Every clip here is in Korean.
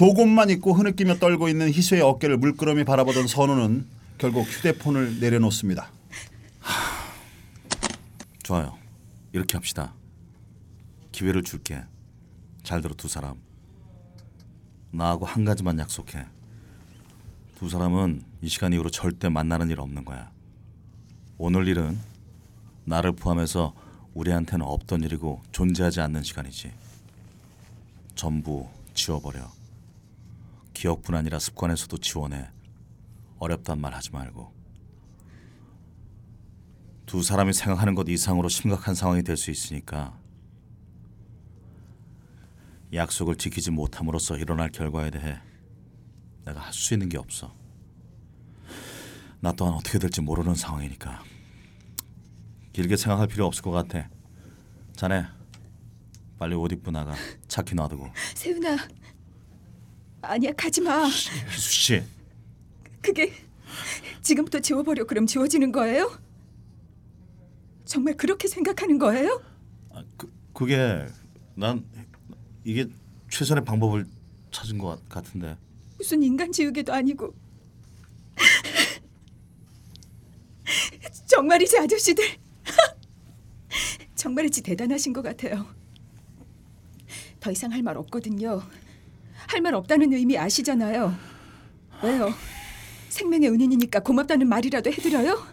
속옷만 입고 흐느끼며 떨고 있는 희수의 어깨를 물끄러미 바라보던 선우는 결국 휴대폰을 내려놓습니다. 좋아요. 이렇게 합시다. 기회를 줄게. 잘 들어 두 사람. 나하고 한 가지만 약속해. 두 사람은 이 시간 이후로 절대 만나는 일 없는 거야. 오늘 일은 나를 포함해서 우리한테는 없던 일이고 존재하지 않는 시간이지. 전부 지워버려. 기억뿐 아니라 습관에서도 지워내. 어렵단 말 하지 말고. 두 사람이 생각하는 것 이상으로 심각한 상황이 될 수 있으니까 약속을 지키지 못함으로써 일어날 결과에 대해 내가 할 수 있는 게 없어. 나 또한 어떻게 될지 모르는 상황이니까 길게 생각할 필요 없을 것 같아. 자네 빨리 옷 입고 나가. 차키 놔두고. 세훈아. 아니야 가지 마. 희수 씨, 그게 지금부터 지워버려 그럼 지워지는 거예요? 정말 그렇게 생각하는 거예요? 아, 그 그게 난 이게 최선의 방법을 찾은 것 같은데. 무슨 인간 지우개도 아니고 정말이지 아저씨들 정말이지 대단하신 것 같아요. 더 이상 할 말 없거든요. 할 말 없다는 의미 아시잖아요. 왜요? 생명의 은인이니까 고맙다는 말이라도 해드려요?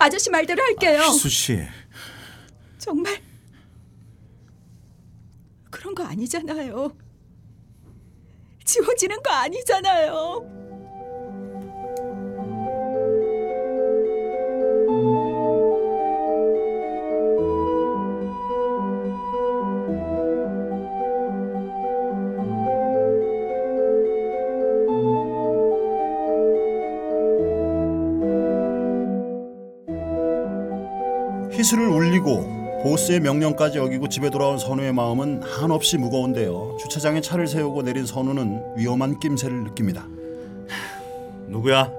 아저씨 말대로 할게요. 희수 씨, 정말 그런 거 아니잖아요. 지워지는 거 아니잖아요. 희수를 울리고 보스의 명령까지 어기고 집에 돌아온 선우의 마음은 한없이 무거운데요. 주차장에 차를 세우고 내린 선우는 위험한 낌새를 느낍니다. 누구야?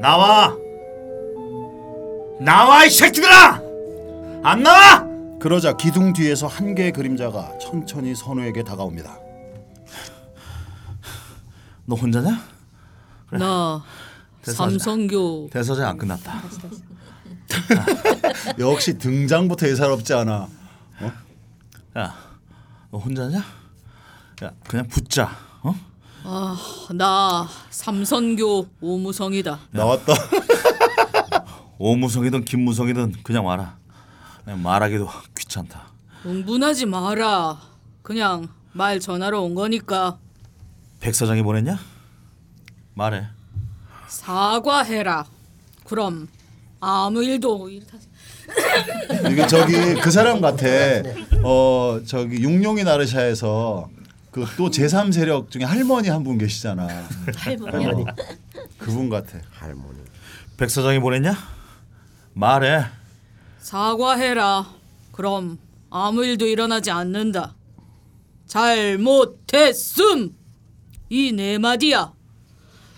나와! 나와 이 새끼들아! 안 나와! 그러자 기둥 뒤에서 한 개의 그림자가 천천히 선우에게 다가옵니다. 너 혼자냐? 나 대사하자. 삼성교 대사제 안 끝났다. 역시 등장부터 예사롭지 않아. 야, 너 혼자냐? 야, 그냥 붙자. 어? 나 삼선교 오무성이다. 나왔다. 오무성이든 김무성이든 그냥 와라. 그냥 말하기도 귀찮다. 흥분하지 마라. 그냥 말 전하러 온 거니까 백 사장이 보냈냐? 말해. 사과해라. 그럼 아무 일도 일타- 이게 저기 그 사람 같아. 어 저기 육룡이 나르샤에서 그 또 제3 세력 중에 할머니 한 분 계시잖아. 할머니. 그분 같아. 할머니. 백 사장이 보냈냐? 말해. 사과해라. 그럼 아무 일도 일어나지 않는다. 잘못했음. 이 네 마디야.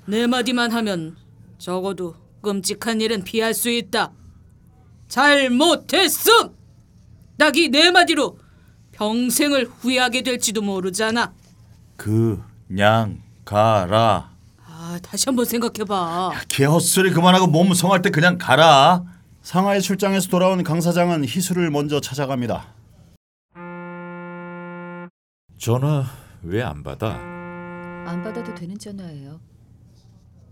네 마디만 하면 적어도 끔찍한 일은 피할 수 있다. 잘못했음. 딱이 네 마디로 평생을 후회하게 될지도 모르잖아. 그 냥 가라. 아, 다시 한번 생각해봐. 개 헛소리 그만하고 몸 성할 때 그냥 가라. 상하이 출장에서 돌아온 강 사장은 희수를 먼저 찾아갑니다. 전화 왜 안 받아? 안 받아도 되는 전화예요.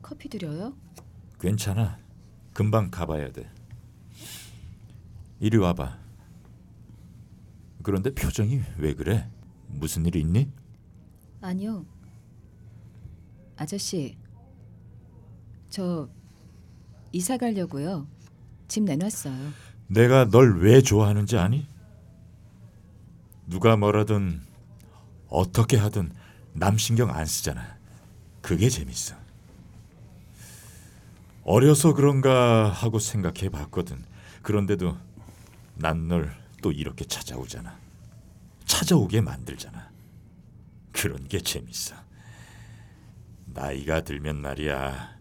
커피 드려요? 괜찮아. 금방 가봐야 돼. 이리 와봐. 그런데 표정이 왜 그래? 무슨 일 있니? 아니요. 아저씨, 저 이사 가려고요. 집 내놨어요. 내가 널 왜 좋아하는지 아니? 누가 뭐라든 어떻게 하든 남 신경 안 쓰잖아. 그게 재밌어. 어려서 그런가 하고 생각해 봤거든. 그런데도 난 널 또 이렇게 찾아오잖아. 찾아오게 만들잖아. 그런 게 재밌어. 나이가 들면 말이야.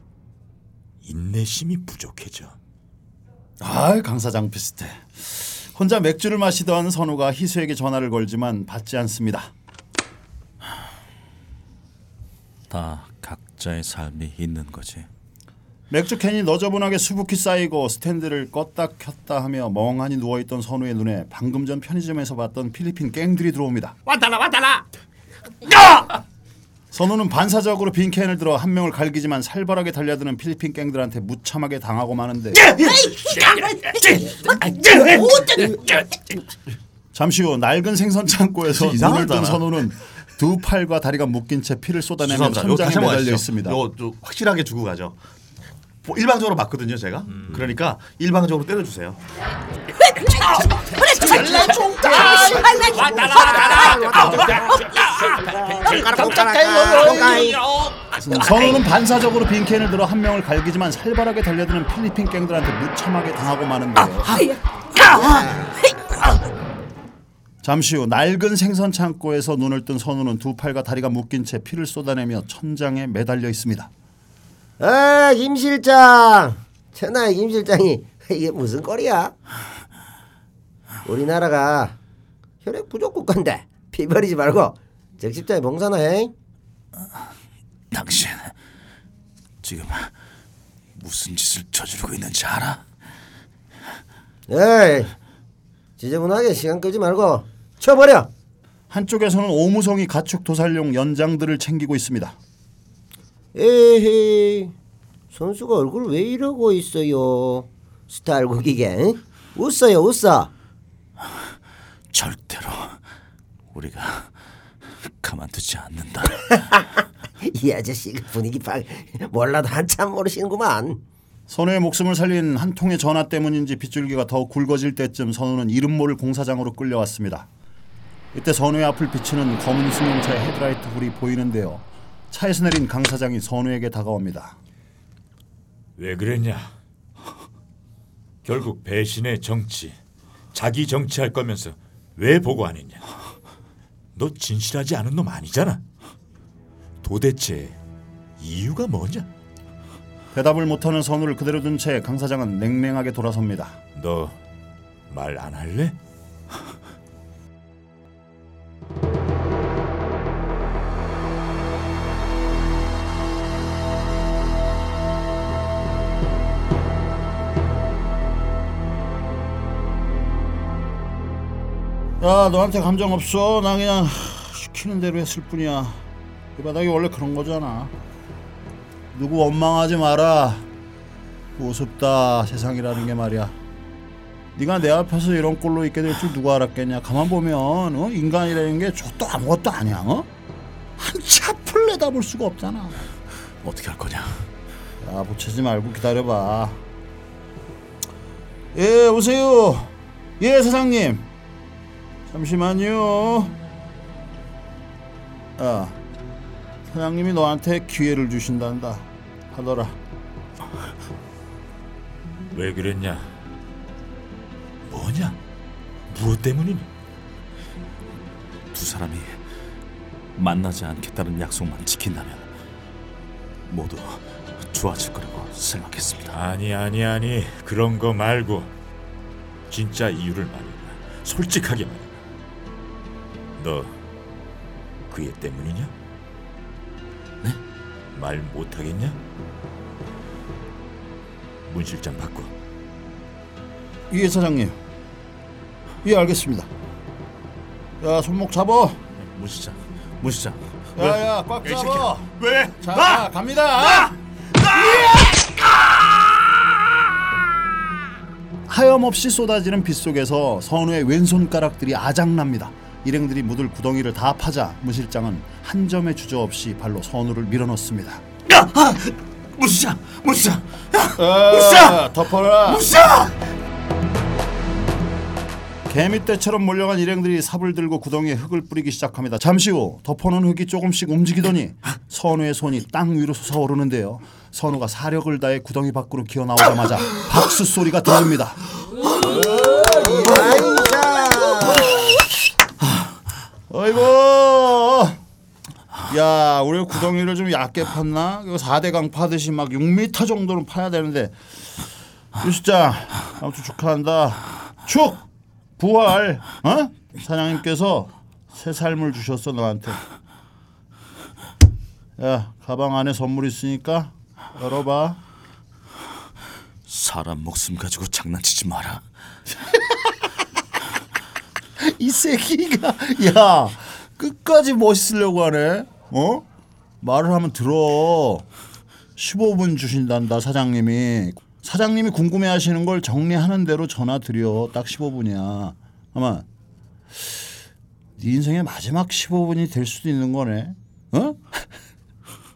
인내심이 부족해져. 아, 강 사장 비슷해. 혼자 맥주를 마시던 선우가 희수에게 전화를 걸지만 받지 않습니다. 다 각자의 삶이 있는 거지. 맥주 캔이 너저분하게 수북히 쌓이고 스탠드를 껐다 켰다 하며 멍하니 누워있던 선우의 눈에 방금 전 편의점에서 봤던 필리핀 갱들이 들어옵니다. 왔달라 왔달라 선우는 반사적으로 빈 캔을 들어 한 명을 갈기지만 살벌하게 달려드는 필리핀 갱들한테 무참하게 당하고 마는데 잠시 후 낡은 생선 창고에서. 눈을 뜬 선우는 두 팔과 다리가 묶인 채 피를 쏟아내며 천장에 매달려. 있습니다. 이거 확실하게 주고 가죠. 뭐 일방적으로 맞거든요, 제가. 그러니까 일방적으로 때려주세요. 선우는 반사적으로 빈 캔을 들어 한 명을 갈기지만 살벌하게 달려드는 필리핀 갱들한테 무참하게 당하고 마는데요. 잠시 후 낡은 생선 창고에서 눈을 뜬 선우는 두 팔과 다리가 묶인 채 피를 쏟아내며 천장에 매달려 있습니다. 아, 김 실장. 천하의 김 실장이 이게 무슨 꼴이야? 우리나라가 혈액 부족 국가인데 피 버리지 말고 적십자에 봉사나 해. 당신 지금 무슨 짓을 저지르고 있는지 알아? 에이, 지저분하게 시간 끌지 말고 쳐버려. 한쪽에서는 오무성이 가축 도살용 연장들을 챙기고 있습니다. 에헤이, 선수가 얼굴 왜 이러고 있어요? 스타일 국이게 응? 웃어요, 웃어. 절대로 우리가 가만두지 않는다. 이 아저씨 그 분위기 파 몰라도 한참 모르시는구만. 선우의 목숨을 살린 한 통의 전화 때문인지 빗줄기가 더 굵어질 때쯤 선우는 이름 모를 공사장으로 끌려왔습니다. 이때 선우의 앞을 비치는 검은 승용차의 헤드라이트 불이 보이는데요. 차에서 내린 강 사장이 선우에게 다가옵니다. 왜 그랬냐? 결국 배신의 정치, 자기 정치할 거면서 왜 보고 안 했냐? 너 진실하지 않은 놈 아니잖아. 도대체 이유가 뭐냐? 대답을 못하는 선우를 그대로 둔 채 강 사장은 냉랭하게 돌아섭니다. 너 말 안 할래? 야 너한테 감정 없어. 나 그냥 시키는 대로 했을 뿐이야. 이 바닥이 원래 그런 거잖아. 누구 원망하지 마라. 우습다 세상이라는 게 말이야. 네가 내 앞에서 이런 꼴로 있게 될 줄 누가 알았겠냐. 가만 보면 어? 인간이라는 게 저도 아무것도 아니야. 어? 한치 앞을 내다볼 수가 없잖아. 어떻게 할 거냐? 야 보채지 말고 기다려봐. 예 오세요. 예 사장님. 잠시만요. 야 사장님이 너한테 기회를 주신단다 하더라. 왜 그랬냐? 뭐냐? 무엇 때문이니? 두 사람이 만나지 않겠다는 약속만 지킨다면 모두 좋아질 거라고 생각했습니다. 아니 아니 아니 그런 거 말고 진짜 이유를 말해봐. 솔직하게 말해봐. 너 그애 때문이냐? 네? 말 못하겠냐? 문 실장 바꿔. 예 사장님. 예 알겠습니다. 야 손목 잡어. 무시장, 무시장. 야야 꽉 잡어. 왜? 자 갑니다. 하염없이 쏟아지는 빗 속에서 선우의 왼손가락들이 아작납니다. 일행들이 묻을 구덩이를 다 파자 무 실장은 한 점의 주저없이 발로 선우를 밀어넣습니다. 야! 아! 무시장, 무시장. 무사 덮어라. 무시장! 개미떼처럼 몰려간 일행들이 삽을 들고 구덩이에 흙을 뿌리기 시작합니다. 잠시 후 덮어놓은 흙이 조금씩 움직이더니 선우의 손이 땅 위로 솟아오르는데요. 선우가 사력을 다해 구덩이 밖으로 기어 나오자마자 박수 소리가 들립니다. 어이구, 야 우리 구덩이를 좀 얕게 팠나? 이거 4대강 파듯이 막 6m 정도는 파야 되는데 유 실장 아무튼 축하한다. 축 부활 어? 사장님께서 새 삶을 주셨어 너한테 야 가방 안에 선물 있으니까 열어봐. 사람 목숨 가지고 장난치지 마라. 이 새끼가 야 끝까지 멋있으려고 하네. 어? 말을 하면 들어. 15분 주신단다 사장님이. 사장님이 궁금해하시는 걸 정리하는 대로 전화 드려. 딱 15분이야. 아마 네 인생의 마지막 15분이 될 수도 있는 거네. 어?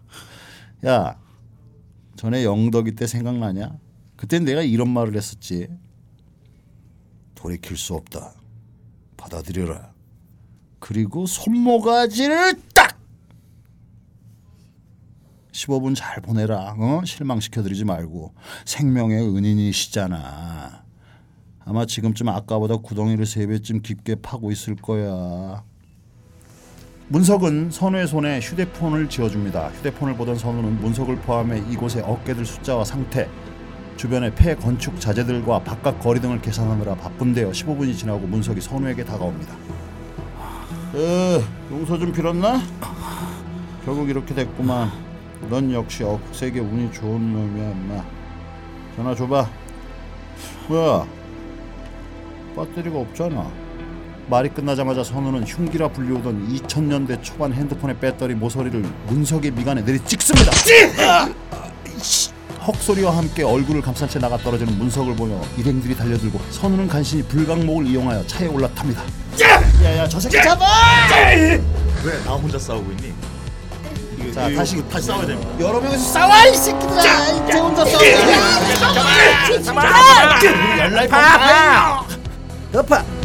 야 전에 영덕이 때 생각나냐? 그땐 내가 이런 말을 했었지. 돌이킬 수 없다. 받아들여라. 그리고 손모가지를 딱 15분 잘 보내라. 어? 실망시켜드리지 말고 생명의 은인이시잖아. 아마 지금쯤 아까보다 구덩이를 세 배쯤 깊게 파고 있을 거야. 문석은 선우의 손에 휴대폰을 쥐어줍니다. 휴대폰을 보던 선우는 문석을 포함해 이곳의 어깨들 숫자와 상태, 주변의 폐 건축 자재들과 바깥 거리 등을 계산하느라 바쁜데요. 15분이 지나고 문석이 선우에게 다가옵니다. 에, 용서 좀 빌었나? 결국 이렇게 됐구만. 넌 역시 억세게 운이 좋은 놈이야, 임마. 전화 줘봐. 뭐야? 배터리가 없잖아. 말이 끝나자마자 선우는 흉기라 불리우던 2000년대 초반 핸드폰의 배터리 모서리를 문석의 미간에 내리 찍습니다. 헉소리와 함께 얼굴을 감싼 채 나가 떨어지는 문석을 보며 일행들이 달려들고 선우는 간신히 불강목을 이용하여 차에 올라탑니다. 야야 저 새끼 잡아! 왜 나 혼자 싸우고 있니? 이거, 자, 이거 다시- 다시 싸워야 됩니다. 여러 명이서 싸워 이 새끼들아! 이제 혼자 싸워! 연락 파! 덮어.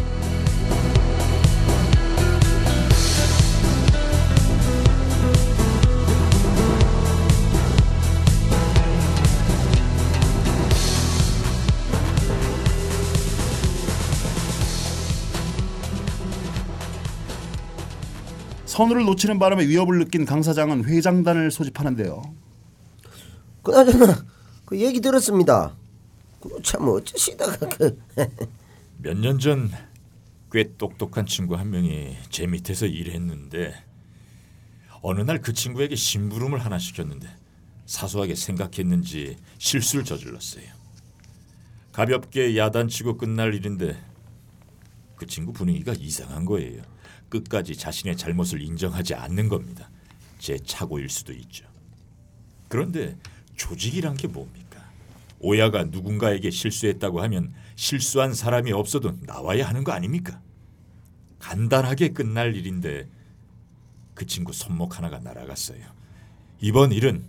선우를 놓치는 바람에 위협을 느낀 강 사장은 회장단을 소집하는데요. 그나저나 그 얘기 들었습니다. 그참 어쩌시다가 그 몇 년 전 꽤 똑똑한 친구 한 명이 제 밑에서 일했는데 어느 날 그 친구에게 심부름을 하나 시켰는데 사소하게 생각했는지 실수를 저질렀어요. 가볍게 야단치고 끝날 일인데 그 친구 분위기가 이상한 거예요. 끝까지 자신의 잘못을 인정하지 않는 겁니다. 제 착오일 수도 있죠. 그런데 조직이란 게 뭡니까? 오야가 누군가에게 실수했다고 하면 실수한 사람이 없어도 나와야 하는 거 아닙니까? 간단하게 끝날 일인데 그 친구 손목 하나가 날아갔어요. 이번 일은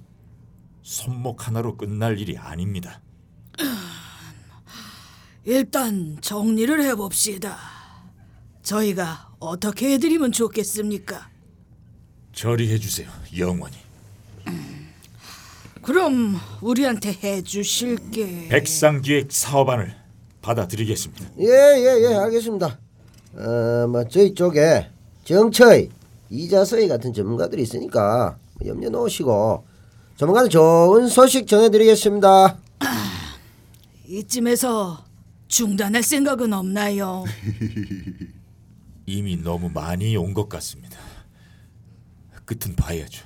손목 하나로 끝날 일이 아닙니다. 일단 정리를 해봅시다. 저희가 어떻게 해드리면 좋겠습니까? 처리해 주세요, 영원히. 그럼 우리한테 해주실 게 백상기획 사업안을 받아들이겠습니다. 예 예 예 알겠습니다. 어 뭐 저희 쪽에 정철 이자서희 같은 전문가들이 있으니까 염려 놓으시고 조만간 좋은 소식 전해드리겠습니다. 이쯤에서 중단할 생각은 없나요? 이미 너무 많이 온 것 같습니다. 끝은 봐야죠.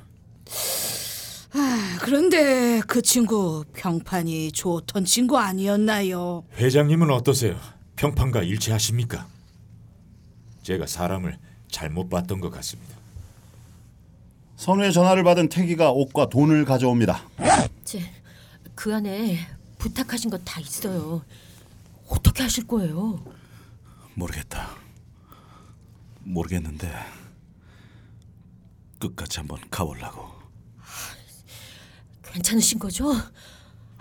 그런데 그 친구 평판이 좋던 친구 아니었나요? 회장님은 어떠세요? 평판과 일치하십니까? 제가 사람을 잘못 봤던 것 같습니다. 선우의 전화를 받은 태기가 옷과 돈을 가져옵니다. 제, 그 안에 부탁하신 거 다 있어요. 어떻게 하실 거예요? 모르겠다. 모르겠는데 끝까지 한번 가보려고. 괜찮으신 거죠?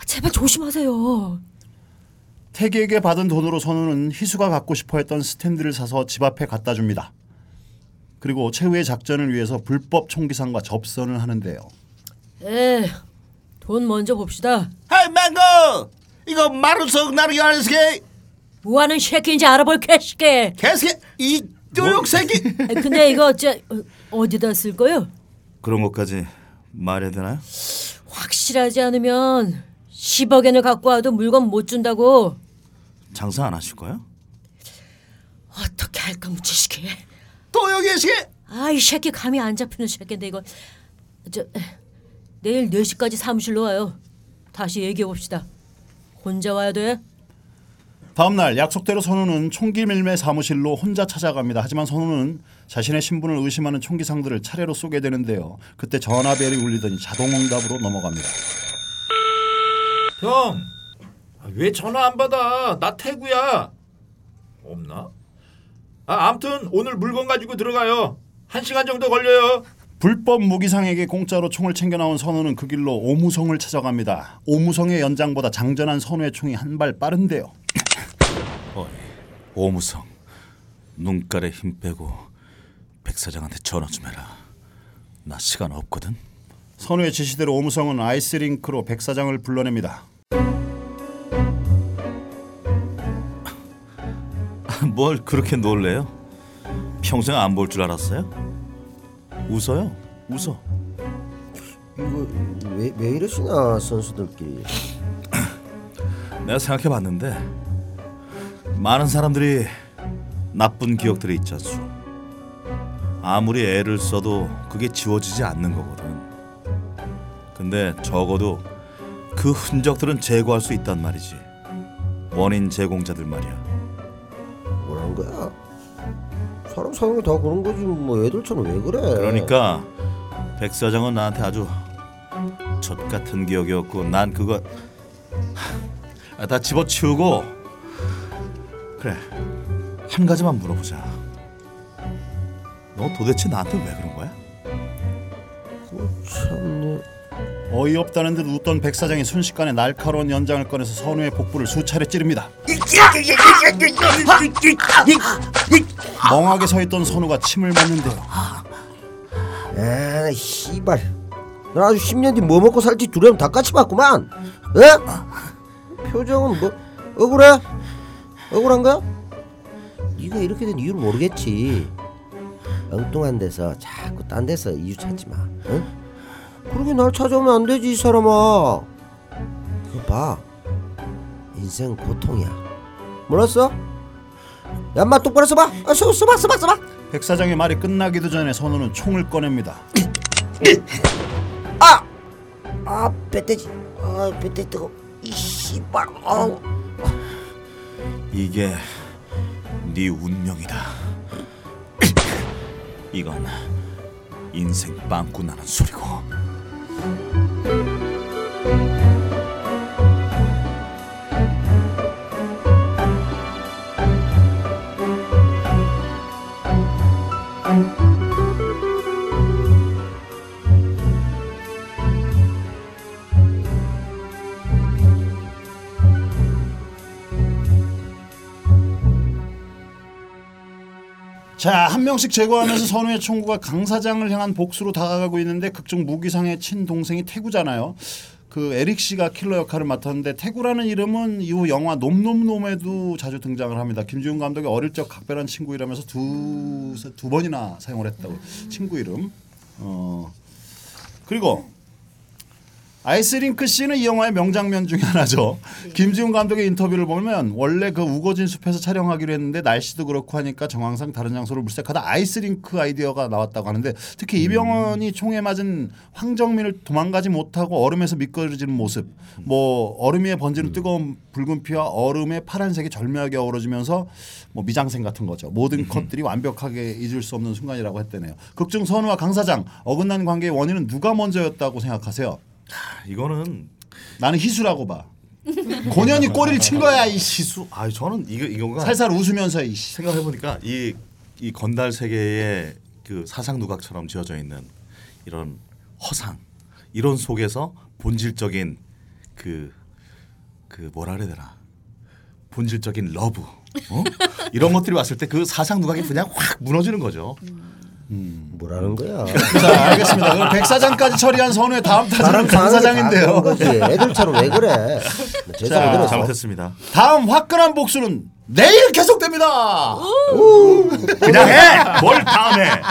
제발 조심하세요. 태기에게 받은 돈으로 선우는 희수가 갖고 싶어 했던 스탠드를 사서 집 앞에 갖다 줍니다. 그리고 최후의 작전을 위해서 불법 총기상과 접선을 하는데요. 에, 돈 먼저 봅시다. 하이 망고 이거 마루석 나르기 아니스게 뭐 하는 새끼인지 알아볼 개새끼. 개새끼 이 뚜룩 새끼 아, 근데 이거 저 어, 어디다 쓸 거요? 그런 것까지 말해야 되나요? 확실하지 않으면 10억 엔을 갖고 와도 물건 못 준다고. 장사 안 하실 거예요? 어떻게 할까 무지식해. 도영이 씨아이 새끼 감이 안 잡히는 새끼인데 이거 저 내일 4시까지 사무실로 와요. 다시 얘기해 봅시다. 혼자 와야 돼? 다음 날 약속대로 선우는 총기 밀매 사무실로 혼자 찾아갑니다. 하지만 선우는 자신의 신분을 의심하는 총기상들을 차례로 쏘게 되는데요. 그때 전화벨이 울리더니 자동응답으로 넘어갑니다. 형, 아, 왜 전화 안 받아? 나 태구야. 없나? 아, 아무튼 오늘 물건 가지고 들어가요. 한 시간 정도 걸려요. 불법 무기상에게 공짜로 총을 챙겨 나온 선우는 그 길로 오무성을 찾아갑니다. 오무성의 연장보다 장전한 선우의 총이 한 발 빠른데요. 오무성 눈깔에 힘 빼고 백 사장한테 전화 좀 해라. 나 시간 없거든. 선우의 지시대로 오무성은 아이스링크로 백 사장을 불러냅니다. 뭘 그렇게 놀래요? 평생 안 볼 줄 알았어요? 웃어요. 웃어. 이거 왜, 왜 이러시나 선수들끼리 내가 생각해 봤는데 많은 사람들이 나쁜 기억들이 있지 않소. 아무리 애를 써도 그게 지워지지 않는 거거든. 근데 적어도 그 흔적들은 제거할 수 있단 말이지. 원인 제공자들 말이야. 뭐라는 거야? 사람 사용이 다 그런 거지 뭐 애들처럼 왜 그래 그러니까 백 사장은 나한테 아주 젖 같은 기억이었고 난 그거 하, 다 집어치우고 그래 한 가지만 물어보자. 너 도대체 나한테 왜 그런 거야? 참네 어이없다는 듯 웃던 백 사장이 순식간에 날카로운 연장을 꺼내서 선우의 복부를 수차례 찌릅니다. 멍하게 서 있던 선우가 침을 맞는데요. 아 씨발 나 아주 10년 뒤 뭐 먹고 살지 두려움 다 같이 봤구만 에? 표정은 뭐 억울해? 억울한 거야? 네가 이렇게 된 이유를 모르겠지 엉뚱한 데서 자꾸 딴 데서 이유 찾지 마 응? 그러게 날 찾아오면 안 되지 이 사람아 그거 봐 인생 고통이야 몰랐어? 야마 똑바로 써봐 아, 써, 써봐 써봐 써봐 백 사장의 말이 끝나기도 전에 선우는 총을 꺼냅니다. 아! 아, 배때지. 아, 배때 뜨거. 이 씨발. 아우. 이게 네 운명이다. 이건 인생 빵꾸 나는 소리고. 자, 한 명씩 제거하면서 선우의 총구가 강 사장을 향한 복수로 다가가고 있는데 극중 무기상의 친동생이 태구잖아요. 그 에릭 씨가 킬러 역할을 맡았는데 태구라는 이름은 이후 영화 놈놈놈에도 자주 등장을 합니다. 김지운 감독이 어릴 적 각별한 친구 이라면서 두, 두 번이나 사용을 했다고 친구 이름. 어 그리고 아이스링크 씬은 이 영화의 명장면 중에 하나죠. 김지운 감독의 인터뷰를 보면 원래 그 우거진 숲에서 촬영하기로 했는데 날씨도 그렇고 하니까 정황상 다른 장소를 물색하다 아이스링크 아이디어가 나왔다고 하는데 특히 이병헌이 총에 맞은 황정민을 도망가지 못하고 얼음에서 미끄러지는 모습, 뭐 얼음 위에 번지는 뜨거운 붉은 피와 얼음의 파란색이 절묘하게 어우러지면서 뭐 미장센 같은 거죠. 모든 컷들이 완벽하게 잊을 수 없는 순간이라고 했다네요. 극중 선우와 강 사장 어긋난 관계의 원인은 누가 먼저였다고 생각하세요? 이거는 나는 희수라고 봐. 고년이 꼬리를 친 거야 이 씨. 시수. 아, 저는 이거 이거가 살살 웃으면서 이 씨. 생각해 보니까 이 이 건달 세계의 그 사상 누각처럼 지어져 있는 이런 허상 이런 속에서 본질적인 그 그 뭐라 그래야 되나 본질적인 love 어? 이런 것들이 왔을 때 그 사상 누각이 그냥 확 무너지는 거죠. 뭐라는 거야? 자 알겠습니다. 그럼 백 사장까지 처리한 선우의 다음 타자는 강 사장인데요. 애들처럼 왜 그래? 제대로 자. 잘못했습니다. 다음 화끈한 복수는 내일 계속됩니다. 그냥 해. 뭘 다음에